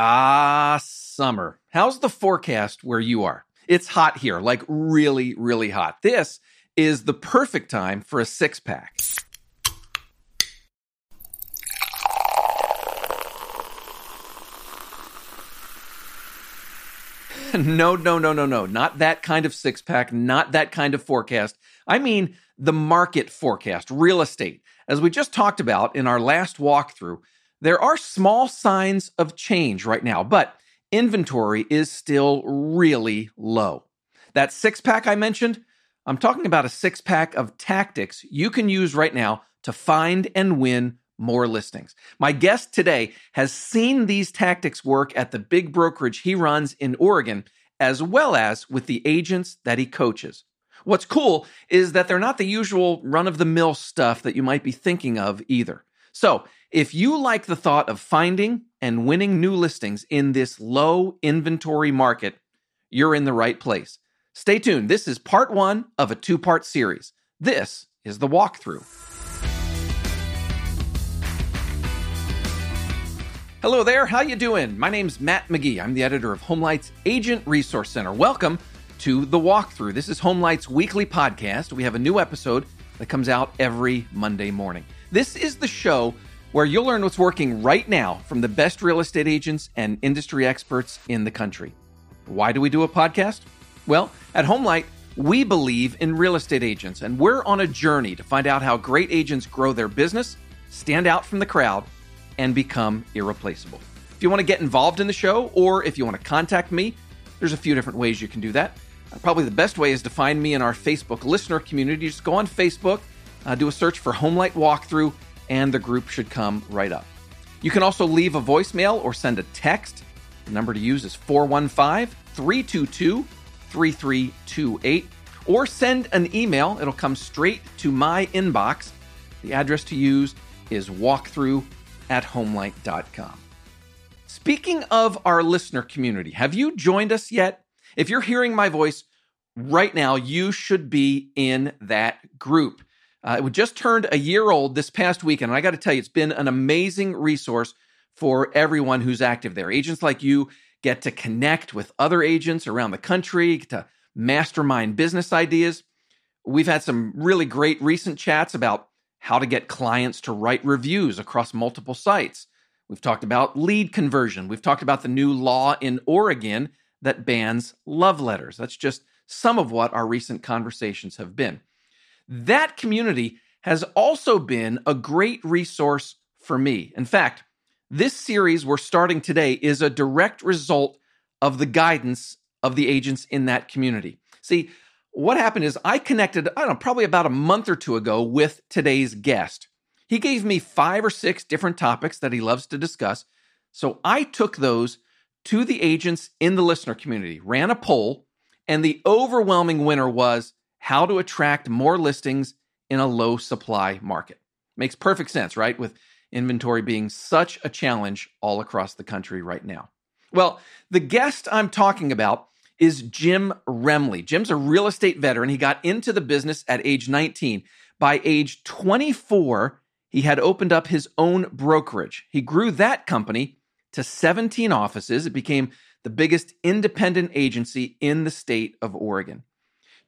Ah, summer. How's the forecast where you are? It's hot here, like really, really hot. This is the perfect time for a six pack. no, no, no, no, no. Not that kind of six pack, not that kind of forecast. I mean the market forecast, real estate. As we just talked about in our last walkthrough, there are small signs of change right now, but inventory is still really low. That six pack I mentioned, I'm talking about a six pack of tactics you can use right now to find and win more listings. My guest today has seen these tactics work at the big brokerage he runs in Oregon, as well as with the agents that he coaches. What's cool is that they're not the usual run of the mill stuff that you might be thinking of either. So, if you like the thought of finding and winning new listings in this low inventory market, you're in the right place. Stay tuned. This is part one of a two part series. This is the walkthrough. Hello there, how you doing? My name's Matt McGee. I'm the editor of Homelight's Agent Resource Center. Welcome to the walkthrough. This is Homelight's weekly podcast. We have a new episode that comes out every Monday morning. This is the show where you'll learn what's working right now from the best real estate agents and industry experts in the country. Why do we do a podcast? Well, at Homelight, we believe in real estate agents, and we're on a journey to find out how great agents grow their business, stand out from the crowd, and become irreplaceable. If you want to get involved in the show, or if you want to contact me, there's a few different ways you can do that. Probably the best way is to find me in our Facebook listener community. Just go on Facebook uh, do a search for Homelight Walkthrough, and the group should come right up. You can also leave a voicemail or send a text. The number to use is 415 322 3328, or send an email. It'll come straight to my inbox. The address to use is walkthrough at homelight.com. Speaking of our listener community, have you joined us yet? If you're hearing my voice right now, you should be in that group. Uh, it just turned a year old this past weekend. And I got to tell you, it's been an amazing resource for everyone who's active there. Agents like you get to connect with other agents around the country, to mastermind business ideas. We've had some really great recent chats about how to get clients to write reviews across multiple sites. We've talked about lead conversion. We've talked about the new law in Oregon that bans love letters. That's just some of what our recent conversations have been. That community has also been a great resource for me. In fact, this series we're starting today is a direct result of the guidance of the agents in that community. See, what happened is I connected, I don't know, probably about a month or two ago with today's guest. He gave me five or six different topics that he loves to discuss. So I took those to the agents in the listener community, ran a poll, and the overwhelming winner was how to attract more listings in a low supply market. Makes perfect sense, right? With inventory being such a challenge all across the country right now. Well, the guest I'm talking about is Jim Remley. Jim's a real estate veteran. He got into the business at age 19. By age 24, he had opened up his own brokerage. He grew that company to 17 offices. It became the biggest independent agency in the state of Oregon.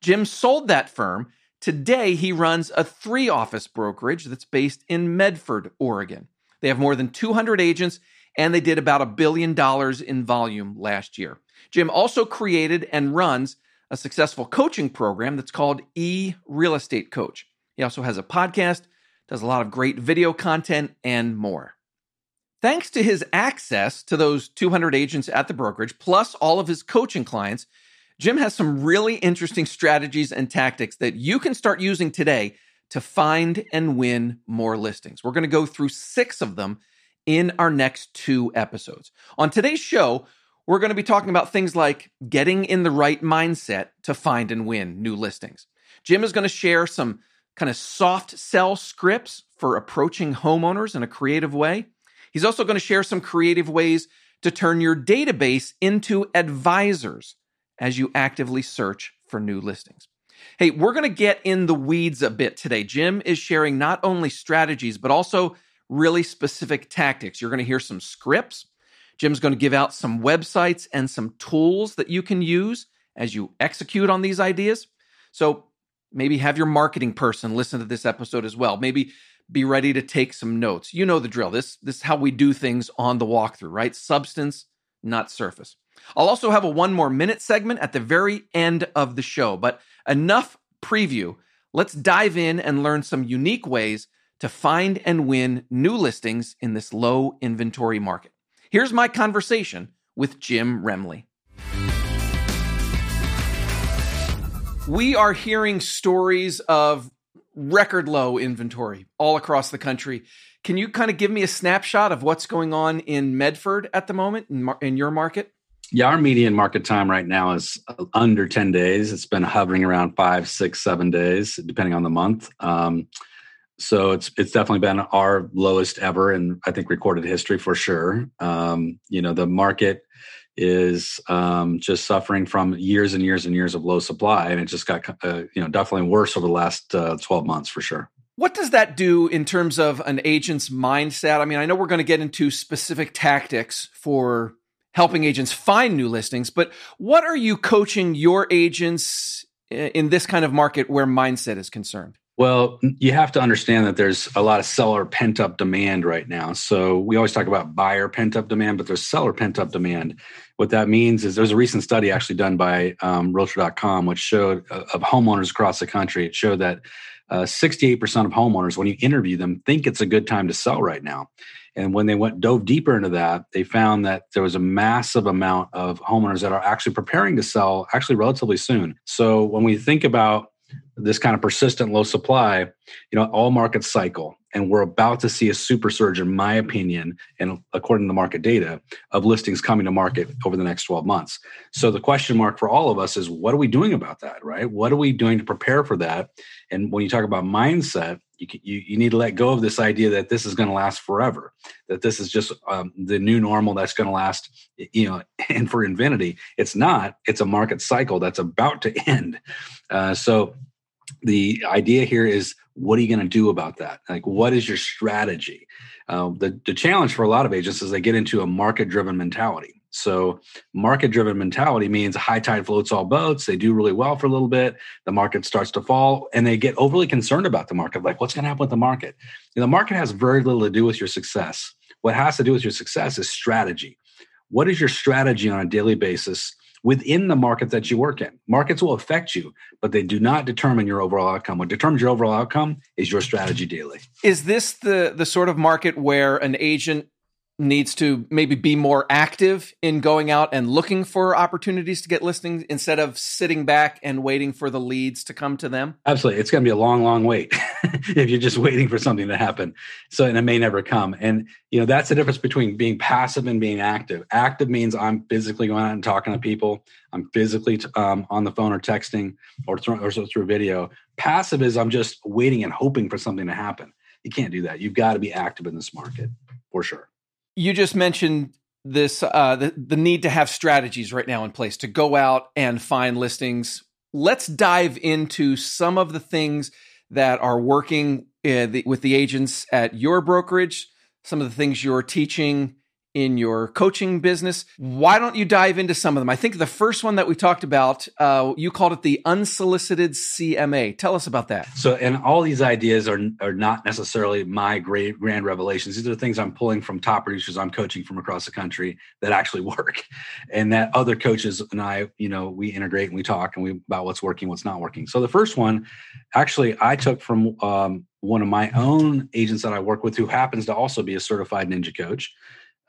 Jim sold that firm. Today, he runs a three office brokerage that's based in Medford, Oregon. They have more than 200 agents and they did about a billion dollars in volume last year. Jim also created and runs a successful coaching program that's called E Real Estate Coach. He also has a podcast, does a lot of great video content, and more. Thanks to his access to those 200 agents at the brokerage, plus all of his coaching clients, Jim has some really interesting strategies and tactics that you can start using today to find and win more listings. We're going to go through six of them in our next two episodes. On today's show, we're going to be talking about things like getting in the right mindset to find and win new listings. Jim is going to share some kind of soft sell scripts for approaching homeowners in a creative way. He's also going to share some creative ways to turn your database into advisors as you actively search for new listings. Hey, we're going to get in the weeds a bit today. Jim is sharing not only strategies, but also really specific tactics. You're going to hear some scripts. Jim's going to give out some websites and some tools that you can use as you execute on these ideas. So maybe have your marketing person listen to this episode as well. Maybe be ready to take some notes. You know the drill. This this is how we do things on the walkthrough, right? Substance, not surface. I'll also have a one more minute segment at the very end of the show, but enough preview. Let's dive in and learn some unique ways to find and win new listings in this low inventory market. Here's my conversation with Jim Remley. We are hearing stories of record low inventory all across the country. Can you kind of give me a snapshot of what's going on in Medford at the moment in, in your market? Yeah, our median market time right now is under 10 days. It's been hovering around five, six, seven days, depending on the month. Um, so it's it's definitely been our lowest ever in I think recorded history for sure. Um, you know, the market is um, just suffering from years and years and years of low supply, and it just got uh, you know definitely worse over the last uh, 12 months for sure. What does that do in terms of an agent's mindset? I mean, I know we're going to get into specific tactics for helping agents find new listings, but what are you coaching your agents in this kind of market where mindset is concerned? Well, you have to understand that there's a lot of seller pent up demand right now. So we always talk about buyer pent up demand, but there's seller pent up demand. What that means is there's a recent study actually done by um, Realtor.com, which showed uh, of homeowners across the country. It showed that uh, 68% of homeowners, when you interview them, think it's a good time to sell right now. And when they went dove deeper into that, they found that there was a massive amount of homeowners that are actually preparing to sell actually relatively soon. So when we think about this kind of persistent low supply, you know, all markets cycle. And we're about to see a super surge, in my opinion, and according to the market data, of listings coming to market over the next 12 months. So the question mark for all of us is what are we doing about that, right? What are we doing to prepare for that? And when you talk about mindset, you, you, you need to let go of this idea that this is going to last forever, that this is just um, the new normal that's going to last, you know, and for infinity. It's not. It's a market cycle that's about to end. Uh, so the idea here is what are you going to do about that like what is your strategy uh, the, the challenge for a lot of agents is they get into a market driven mentality so market driven mentality means high tide floats all boats they do really well for a little bit the market starts to fall and they get overly concerned about the market like what's going to happen with the market the market has very little to do with your success what has to do with your success is strategy what is your strategy on a daily basis within the market that you work in. Markets will affect you, but they do not determine your overall outcome. What determines your overall outcome is your strategy daily. Is this the the sort of market where an agent needs to maybe be more active in going out and looking for opportunities to get listings instead of sitting back and waiting for the leads to come to them? Absolutely. It's going to be a long, long wait if you're just waiting for something to happen. So, and it may never come. And, you know, that's the difference between being passive and being active. Active means I'm physically going out and talking to people, I'm physically um, on the phone or texting or or through video. Passive is I'm just waiting and hoping for something to happen. You can't do that. You've got to be active in this market for sure you just mentioned this uh, the, the need to have strategies right now in place to go out and find listings. Let's dive into some of the things that are working uh, the, with the agents at your brokerage, some of the things you're teaching in your coaching business. Why don't you dive into some of them? I think the first one that we talked about, uh, you called it the unsolicited CMA. Tell us about that. So, and all these ideas are are not necessarily my great grand revelations. These are things I'm pulling from top producers I'm coaching from across the country that actually work, and that other coaches and I, you know, we integrate and we talk and we about what's working, what's not working. So, the first one, actually, I took from um, one of my own agents that I work with, who happens to also be a certified ninja coach.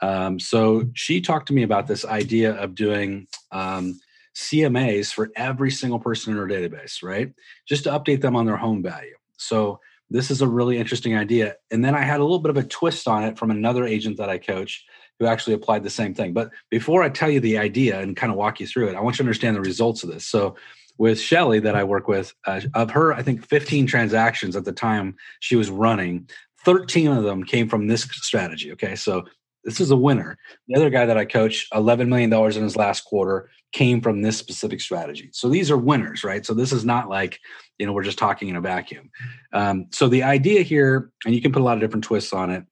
Um, so she talked to me about this idea of doing um, CMAs for every single person in her database, right? Just to update them on their home value. So this is a really interesting idea. And then I had a little bit of a twist on it from another agent that I coach who actually applied the same thing. But before I tell you the idea and kind of walk you through it, I want you to understand the results of this. So with Shelly that I work with, uh, of her, I think 15 transactions at the time she was running, 13 of them came from this strategy. Okay. So this is a winner. The other guy that I coach, $11 million in his last quarter, came from this specific strategy. So these are winners, right? So this is not like, you know, we're just talking in a vacuum. Um, so the idea here, and you can put a lot of different twists on it,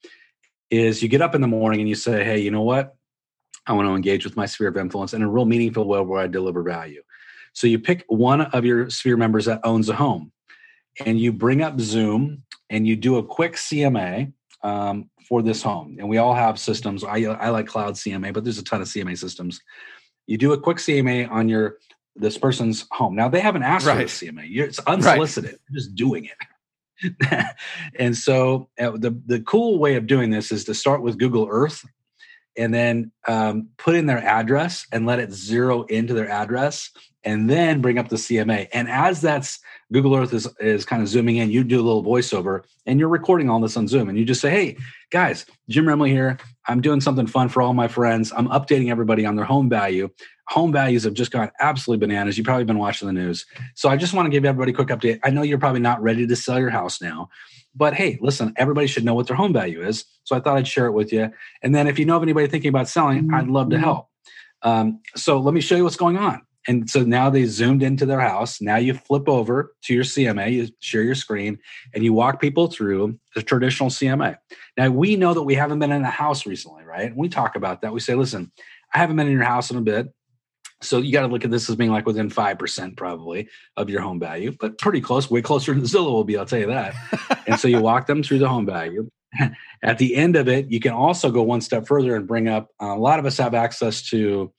is you get up in the morning and you say, hey, you know what? I want to engage with my sphere of influence in a real meaningful way where I deliver value. So you pick one of your sphere members that owns a home and you bring up Zoom and you do a quick CMA um, for this home. And we all have systems. I, I like cloud CMA, but there's a ton of CMA systems. You do a quick CMA on your this person's home. Now they haven't asked right. for a CMA. You're, it's unsolicited. Right. You're just doing it. and so uh, the the cool way of doing this is to start with Google Earth and then um, put in their address and let it zero into their address and then bring up the CMA. And as that's Google Earth is, is kind of zooming in, you do a little voiceover and you're recording all this on Zoom and you just say, Hey guys, Jim Remley here. I'm doing something fun for all my friends. I'm updating everybody on their home value. Home values have just gone absolutely bananas. You've probably been watching the news. So I just want to give everybody a quick update. I know you're probably not ready to sell your house now, but hey, listen, everybody should know what their home value is. So I thought I'd share it with you. And then if you know of anybody thinking about selling, I'd love to mm-hmm. help. Um, so let me show you what's going on. And so now they zoomed into their house. Now you flip over to your CMA, you share your screen, and you walk people through the traditional CMA. Now we know that we haven't been in a house recently, right? we talk about that. We say, listen, I haven't been in your house in a bit. So you got to look at this as being like within 5% probably of your home value, but pretty close, way closer than Zillow will be, I'll tell you that. and so you walk them through the home value. At the end of it, you can also go one step further and bring up uh, a lot of us have access to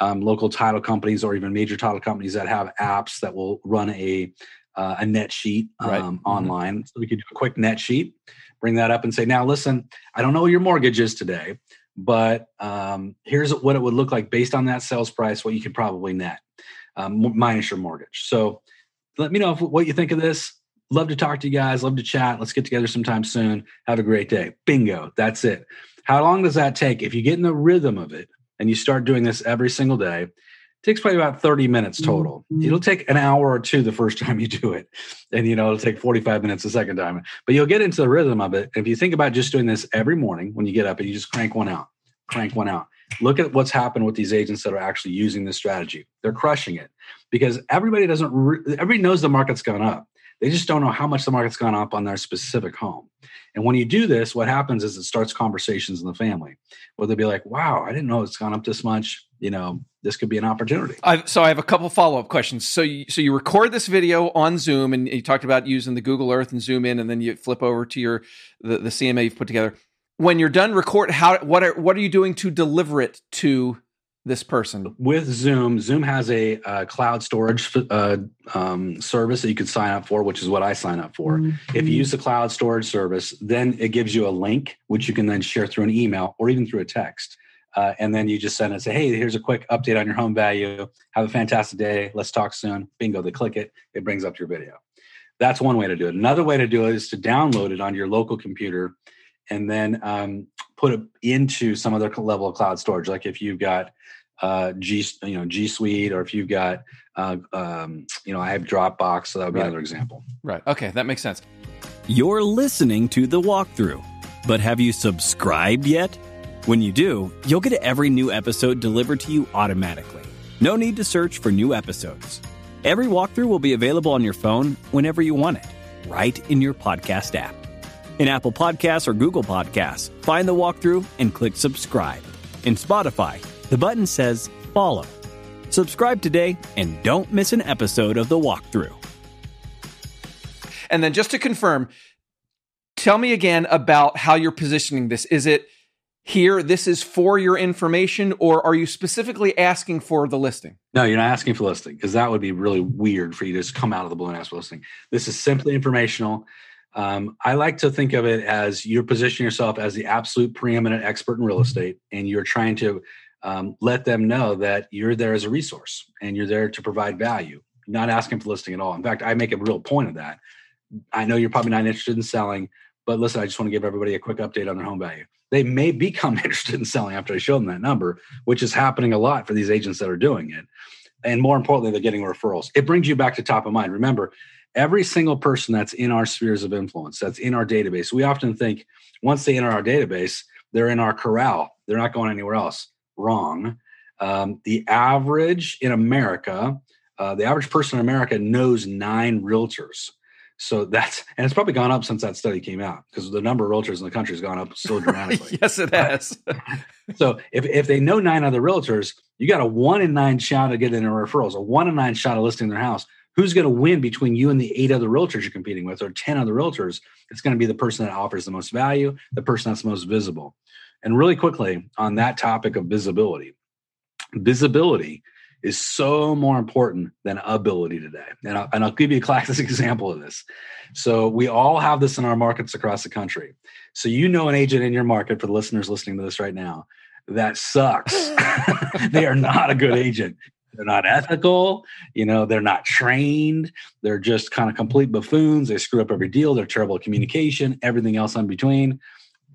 um, local title companies or even major title companies that have apps that will run a uh, a net sheet um, right. mm-hmm. online. So we could do a quick net sheet, bring that up and say, now listen, I don't know what your mortgage is today, but um, here's what it would look like based on that sales price, what you could probably net um, minus your mortgage. So let me know if, what you think of this. Love to talk to you guys. Love to chat. Let's get together sometime soon. Have a great day. Bingo. That's it. How long does that take? If you get in the rhythm of it and you start doing this every single day, takes probably about 30 minutes total. Mm-hmm. It'll take an hour or two the first time you do it. And you know, it'll take 45 minutes the second time. But you'll get into the rhythm of it. If you think about just doing this every morning when you get up and you just crank one out, crank one out. Look at what's happened with these agents that are actually using this strategy. They're crushing it because everybody doesn't, re- everybody knows the market's gone up. They just don't know how much the market's gone up on their specific home. And when you do this, what happens is it starts conversations in the family where they'll be like, wow, I didn't know it's gone up this much. You know, this could be an opportunity. I've, so I have a couple follow up questions. So you, so you record this video on Zoom and you talked about using the Google Earth and zoom in and then you flip over to your, the, the CMA you've put together when you're done record how what are what are you doing to deliver it to this person? With zoom zoom has a uh, cloud storage uh, um, service that you could sign up for which is what i sign up for. Mm-hmm. if you use the cloud storage service then it gives you a link which you can then share through an email or even through a text. Uh, and then you just send it and say hey here's a quick update on your home value. Have a fantastic day. Let's talk soon. Bingo they click it. It brings up your video. That's one way to do it. Another way to do it is to download it on your local computer and then um, put it into some other level of cloud storage. Like if you've got uh, G, you know, G Suite, or if you've got, uh, um, you know, I have Dropbox, so that would be right. another example. Right. Okay, that makes sense. You're listening to the walkthrough, but have you subscribed yet? When you do, you'll get every new episode delivered to you automatically. No need to search for new episodes. Every walkthrough will be available on your phone whenever you want it, right in your podcast app in Apple Podcasts or Google Podcasts. Find the walkthrough and click subscribe. In Spotify, the button says follow. Subscribe today and don't miss an episode of the walkthrough. And then just to confirm, tell me again about how you're positioning this. Is it here, this is for your information, or are you specifically asking for the listing? No, you're not asking for listing because that would be really weird for you to just come out of the blue and ask for listing. This is simply informational. Um, I like to think of it as you're positioning yourself as the absolute preeminent expert in real estate, and you're trying to um, let them know that you're there as a resource and you're there to provide value. not asking for listing at all. In fact, I make a real point of that. I know you're probably not interested in selling, but listen, I just want to give everybody a quick update on their home value. They may become interested in selling after I show them that number, which is happening a lot for these agents that are doing it. And more importantly, they're getting referrals. It brings you back to top of mind. Remember, every single person that's in our spheres of influence, that's in our database, we often think once they enter our database, they're in our corral. They're not going anywhere else. Wrong. Um, the average in America, uh, the average person in America knows nine realtors. So that's and it's probably gone up since that study came out because the number of realtors in the country has gone up so dramatically. yes, it has. so if, if they know nine other realtors, you got a one in nine shot of getting a referrals, a one in nine shot of listing their house. Who's going to win between you and the eight other realtors you're competing with, or 10 other realtors? It's going to be the person that offers the most value, the person that's most visible. And really quickly on that topic of visibility, visibility is so more important than ability today. And I'll, and I'll give you a classic example of this. So we all have this in our markets across the country. So you know an agent in your market for the listeners listening to this right now that sucks. they are not a good agent. They're not ethical, you know, they're not trained. They're just kind of complete buffoons. They screw up every deal. They're terrible at communication, everything else in between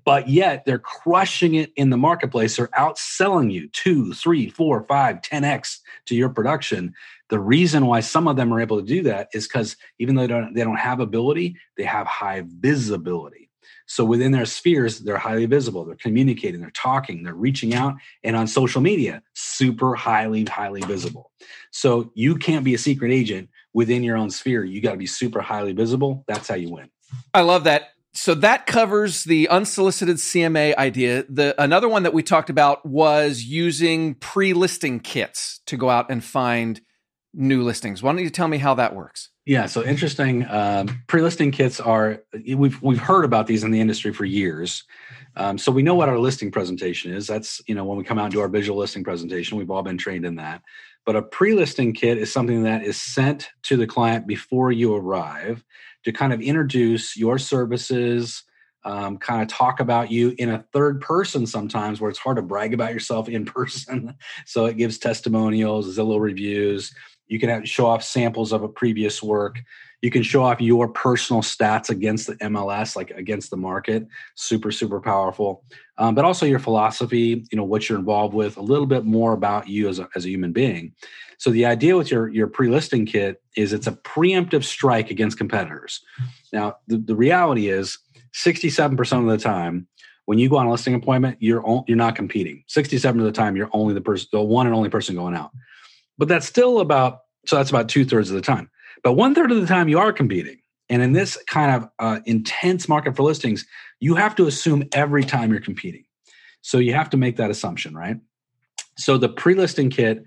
but yet they're crushing it in the marketplace. They're outselling you two, three, four, five, 10x to your production. The reason why some of them are able to do that is because even though they don't, they don't have ability, they have high visibility. So within their spheres, they're highly visible. They're communicating, they're talking, they're reaching out, and on social media, super highly, highly visible. So you can't be a secret agent within your own sphere. You got to be super highly visible. That's how you win. I love that so that covers the unsolicited CMA idea. The another one that we talked about was using pre-listing kits to go out and find new listings. Why don't you tell me how that works? Yeah, so interesting. Um, pre-listing kits are we've we've heard about these in the industry for years. Um, so we know what our listing presentation is. That's you know when we come out and do our visual listing presentation, we've all been trained in that. But a pre-listing kit is something that is sent to the client before you arrive to kind of introduce your services, um, kind of talk about you in a third person sometimes where it's hard to brag about yourself in person. so it gives testimonials, Zillow reviews. You can have, show off samples of a previous work. You can show off your personal stats against the MLS, like against the market. Super, super powerful. Um, but also your philosophy, you know, what you're involved with, a little bit more about you as a, as a human being. So the idea with your your pre-listing kit is it's a preemptive strike against competitors. Now the, the reality is 67% of the time when you go on a listing appointment, you're you're not competing. 67 of the time you're only the person the one and only person going out. But that's still about so that's about two thirds of the time. But one third of the time you are competing. And in this kind of uh, intense market for listings, you have to assume every time you're competing. So you have to make that assumption, right? So the pre-listing kit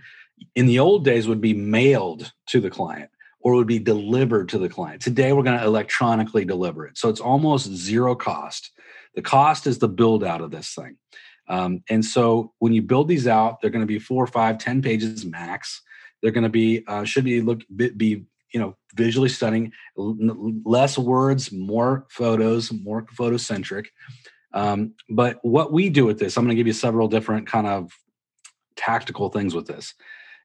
in the old days would be mailed to the client or would be delivered to the client. Today, we're going to electronically deliver it. So it's almost zero cost. The cost is the build out of this thing. Um, and so when you build these out, they're going to be four, five, ten pages max. They're going to be uh, should be look be you know visually stunning, less words, more photos, more photocentric. Um, but what we do with this, I'm going to give you several different kind of tactical things with this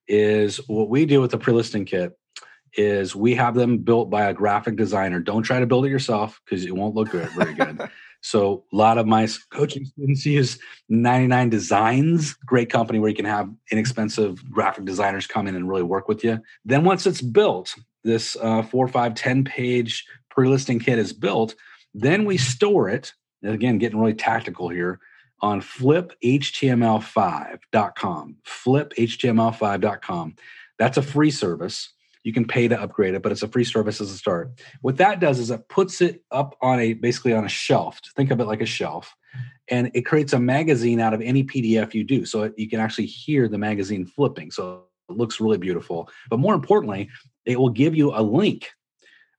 is what we do with the pre-listing kit is we have them built by a graphic designer. Don't try to build it yourself because it won't look good, very good. so a lot of my coaching students use 99 Designs, great company where you can have inexpensive graphic designers come in and really work with you. Then once it's built, this uh, four, five, 10 page pre-listing kit is built, then we store it. Again, getting really tactical here on fliphtml5.com. Fliphtml5.com. That's a free service. You can pay to upgrade it, but it's a free service as a start. What that does is it puts it up on a basically on a shelf. Think of it like a shelf, and it creates a magazine out of any PDF you do. So you can actually hear the magazine flipping. So it looks really beautiful. But more importantly, it will give you a link,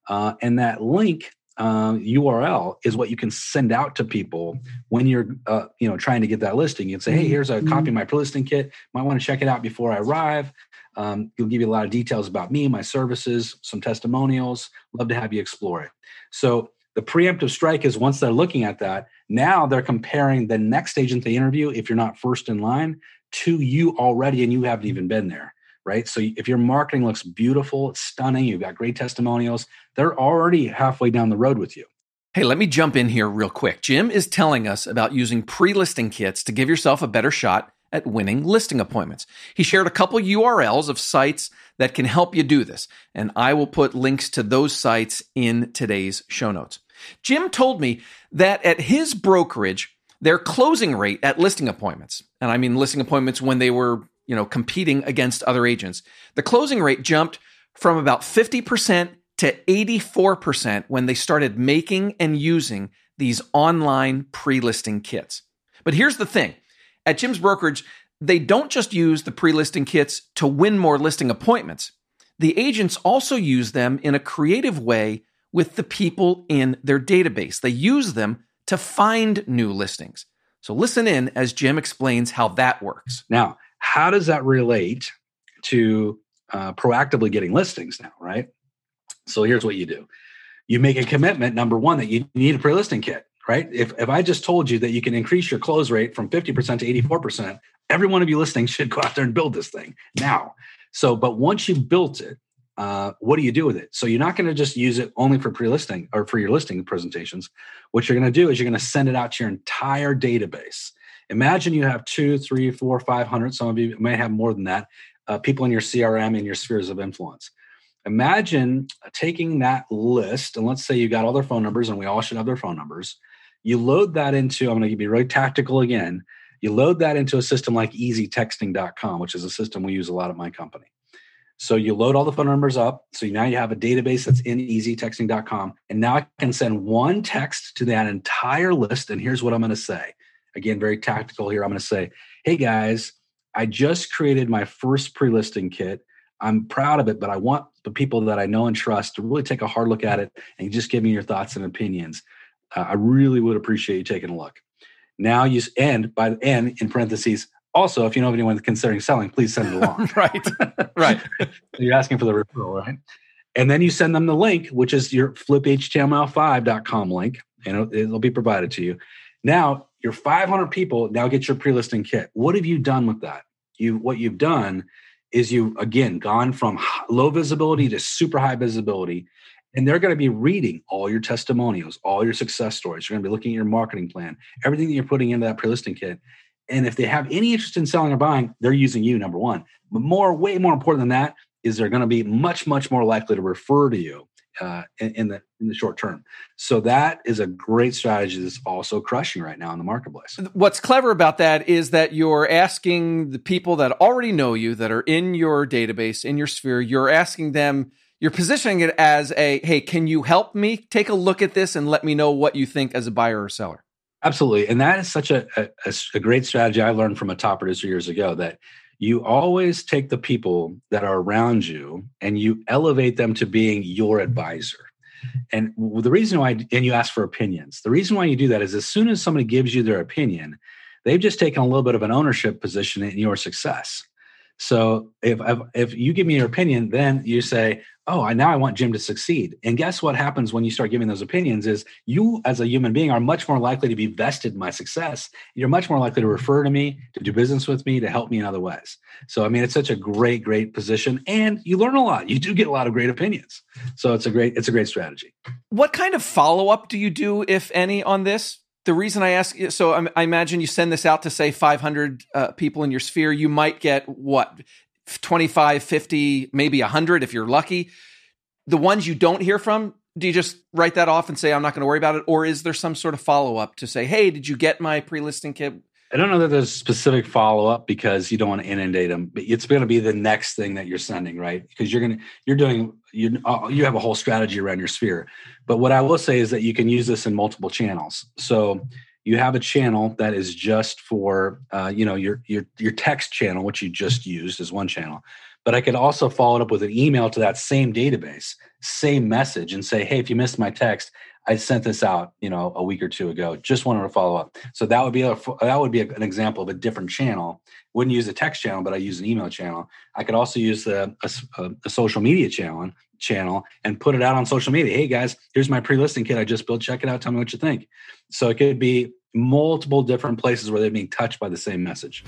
uh, and that link uh, URL is what you can send out to people when you're, uh, you know, trying to get that listing. You can say, "Hey, here's a copy of mm-hmm. my listing kit. Might want to check it out before I arrive." Um, it'll give you a lot of details about me, my services, some testimonials. Love to have you explore it. So the preemptive strike is once they're looking at that, now they're comparing the next agent they interview, if you're not first in line, to you already, and you haven't even been there right? So if your marketing looks beautiful, it's stunning, you've got great testimonials, they're already halfway down the road with you. Hey, let me jump in here real quick. Jim is telling us about using pre listing kits to give yourself a better shot at winning listing appointments. He shared a couple URLs of sites that can help you do this, and I will put links to those sites in today's show notes. Jim told me that at his brokerage, their closing rate at listing appointments, and I mean listing appointments when they were you know, competing against other agents. The closing rate jumped from about 50% to to 84% when they started making and using these online pre listing kits. But here's the thing at Jim's brokerage, they don't just use the pre listing kits to win more listing appointments. The agents also use them in a creative way with the people in their database. They use them to find new listings. So listen in as Jim explains how that works. Now, how does that relate to uh, proactively getting listings now, right? So here's what you do you make a commitment, number one, that you need a pre listing kit, right? If, if I just told you that you can increase your close rate from 50% to 84%, every one of you listening should go out there and build this thing now. So, but once you've built it, uh, what do you do with it? So you're not going to just use it only for pre-listing or for your listing presentations. What you're going to do is you're going to send it out to your entire database. Imagine you have two, three, four, five hundred. Some of you may have more than that. Uh, people in your CRM and your spheres of influence. Imagine taking that list, and let's say you got all their phone numbers, and we all should have their phone numbers. You load that into. I'm going to be really tactical again. You load that into a system like EZTexting.com, which is a system we use a lot at my company so you load all the phone numbers up. So now you have a database that's in EZTexting.com. And now I can send one text to that entire list. And here's what I'm going to say. Again, very tactical here. I'm going to say, hey guys, I just created my first pre listing kit. I'm proud of it, but I want the people that I know and trust to really take a hard look at it and just give me your thoughts and opinions. Uh, I really would appreciate you taking a look. Now you end by the end in parentheses, also, if you know of anyone considering selling, please send it along. right. Right. You're asking for the referral, right? And then you send them the link, which is your fliphtml5.com link, and it'll, it'll be provided to you. Now, your 500 people now get your pre-listing kit. What have you done with that? You what you've done is you again gone from low visibility to super high visibility and they're going to be reading all your testimonials all your success stories you're going to be looking at your marketing plan everything that you're putting into that pre-listing kit and if they have any interest in selling or buying, they're using you, number one. But more, way more important than that, is they're going to be much, much more likely to refer to you uh, in, in, the in the short term. So that is a great strategy that's also crushing right now in the marketplace. What's clever about that is that you're asking the people that already know you, that are in your database, in your sphere, you're asking them, you're positioning it as a, hey, can you help me take a look at this and let me know what you think as a buyer or seller? Absolutely. And that is such a, a, a, great strategy I learned from a top producer years ago that you always take the people that are around you and you elevate them to being your advisor. And the reason why, and you ask for opinions, the reason why you do that is as soon as somebody gives you their opinion, they've just taken a little bit of an ownership position in your success. So if if you give me your opinion, then you say, "Oh, I now I want Jim to succeed." And guess what happens when you start giving those opinions is you as a human being are much more likely to be vested in my success. You're much more likely to mm-hmm. refer to me, to do business with me, to help me in other ways. So I mean, it's such a great great position and you learn a lot. You do get a lot of great opinions. So it's a great it's a great strategy. What kind of follow-up do you do if any on this? The reason I ask, so I, I imagine you send this out to say 500 uh, people in your sphere, you might get what 25, 50, maybe 100 if you're lucky. The ones you don't hear from, do you just write that off and say I'm not going to worry about it, or is there some sort of follow up to say, hey, did you get my pre listing kit? I don't know that there's specific follow up because you don't want to inundate them. But it's going to be the next thing that you're sending, right? Because you're going to you're doing you uh, you have a whole strategy around your sphere. But what I will say is that you can use this in multiple channels. So you have a channel that is just for uh, you know your your your text channel, which you just used as one channel. But I could also follow it up with an email to that same database, same message, and say, hey, if you missed my text, I sent this out, you know, a week or two ago. Just wanted to follow up. So that would be a that would be an example of a different channel. Wouldn't use a text channel, but I use an email channel. I could also use the, a, a, social media channel channel and put it out on social media. Hey guys, here's my pre-listing kit I just built. Check it out. Tell me what you think. So it could be multiple different places where they're being touched by the same message.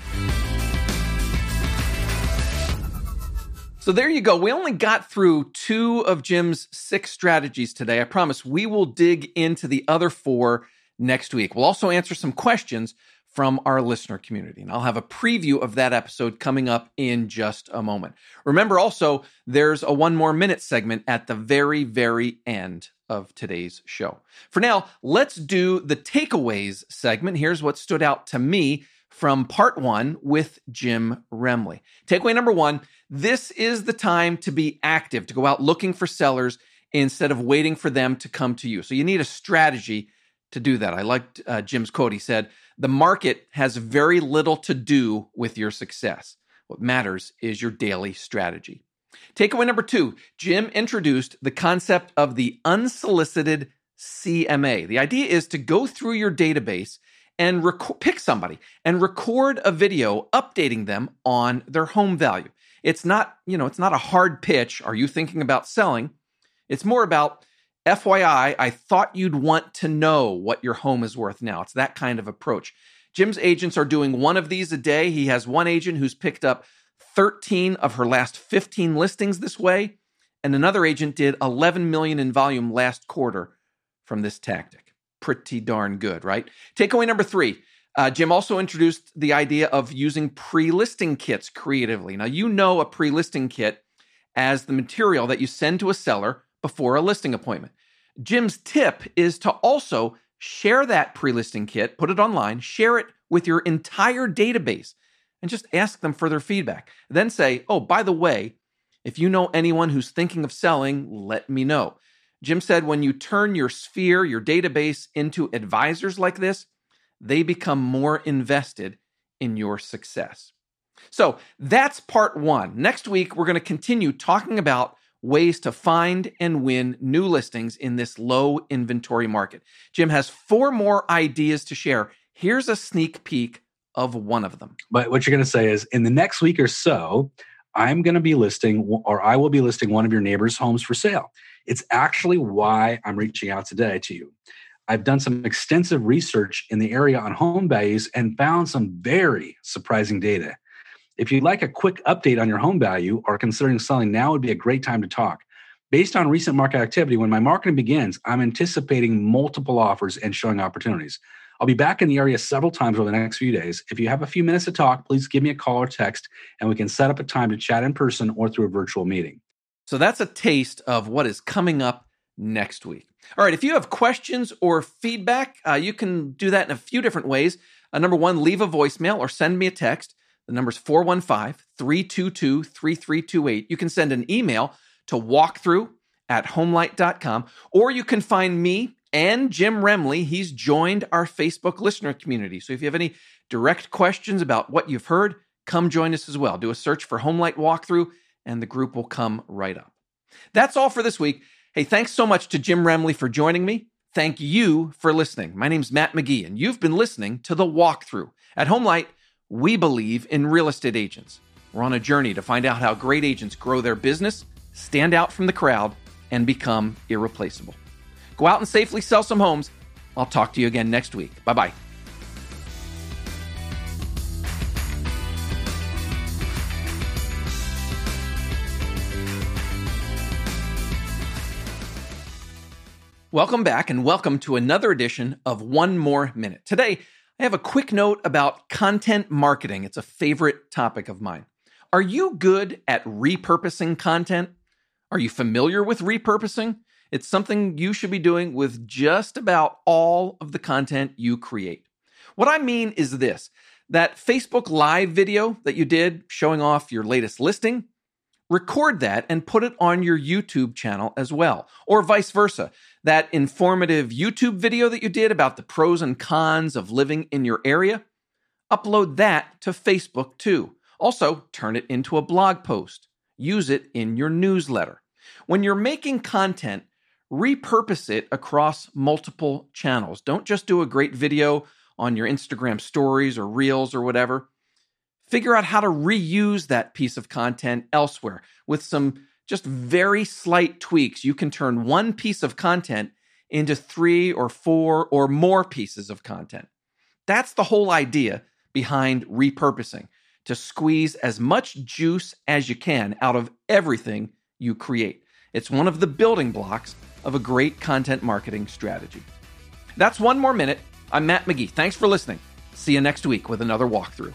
So there you go. We only got through two of Jim's six strategies today. I promise we will dig into the other four next week. We'll also answer some questions from our listener community. And I'll have a preview of that episode coming up in just a moment. Remember also, there's a one more minute segment at the very, very end of today's show. For now, let's do the takeaways segment. Here's what stood out to me from part one with Jim Remley. Takeaway number one this is the time to be active, to go out looking for sellers instead of waiting for them to come to you. So you need a strategy to do that. I liked uh, Jim's quote. He said, The market has very little to do with your success. What matters is your daily strategy. Takeaway number two Jim introduced the concept of the unsolicited CMA. The idea is to go through your database and rec- pick somebody and record a video updating them on their home value. It's not, you know, it's not a hard pitch. Are you thinking about selling? It's more about FYI, I thought you'd want to know what your home is worth now. It's that kind of approach. Jim's agents are doing one of these a day. He has one agent who's picked up 13 of her last 15 listings this way, and another agent did 11 million in volume last quarter from this tactic. Pretty darn good, right? Takeaway number three uh, Jim also introduced the idea of using pre listing kits creatively. Now, you know a pre listing kit as the material that you send to a seller before a listing appointment. Jim's tip is to also share that pre listing kit, put it online, share it with your entire database, and just ask them for their feedback. Then say, oh, by the way, if you know anyone who's thinking of selling, let me know. Jim said when you turn your sphere, your database into advisors like this, they become more invested in your success. So that's part one. Next week, we're going to continue talking about ways to find and win new listings in this low inventory market. Jim has four more ideas to share. Here's a sneak peek of one of them. But what you're going to say is in the next week or so, I'm going to be listing or I will be listing one of your neighbor's homes for sale. It's actually why I'm reaching out today to you. I've done some extensive research in the area on home values and found some very surprising data. If you'd like a quick update on your home value or considering selling now would be a great time to talk. Based on recent market activity, when my marketing begins, I'm anticipating multiple offers and showing opportunities. I'll be back in the area several times over the next few days. If you have a few minutes to talk, please give me a call or text, and we can set up a time to chat in person or through a virtual meeting. So that's a taste of what is coming up next week. All right, if you have questions or feedback, uh, you can do that in a few different ways. Uh, number one, leave a voicemail or send me a text. The number is 415 322 3328. You can send an email to walkthrough at homelight.com, or you can find me and Jim Remley. He's joined our Facebook listener community. So if you have any direct questions about what you've heard, come join us as well. Do a search for Homelight Walkthrough, and the group will come right up. That's all for this week. Hey, thanks so much to Jim Remley for joining me. Thank you for listening. My name's Matt McGee, and you've been listening to The Walkthrough. At Homelight, we believe in real estate agents. We're on a journey to find out how great agents grow their business, stand out from the crowd, and become irreplaceable. Go out and safely sell some homes. I'll talk to you again next week. Bye bye. Welcome back and welcome to another edition of One More Minute. Today, I have a quick note about content marketing. It's a favorite topic of mine. Are you good at repurposing content? Are you familiar with repurposing? It's something you should be doing with just about all of the content you create. What I mean is this that Facebook Live video that you did showing off your latest listing, record that and put it on your YouTube channel as well, or vice versa that informative YouTube video that you did about the pros and cons of living in your area, upload that to Facebook too. Also, turn it into a blog post. Use it in your newsletter. When you're making content, repurpose it across multiple channels. Don't just do a great video on your Instagram stories or reels or whatever. Figure out how to reuse that piece of content elsewhere with some just very slight tweaks, you can turn one piece of content into three or four or more pieces of content. That's the whole idea behind repurposing to squeeze as much juice as you can out of everything you create. It's one of the building blocks of a great content marketing strategy. That's one more minute. I'm Matt McGee. Thanks for listening. See you next week with another walkthrough.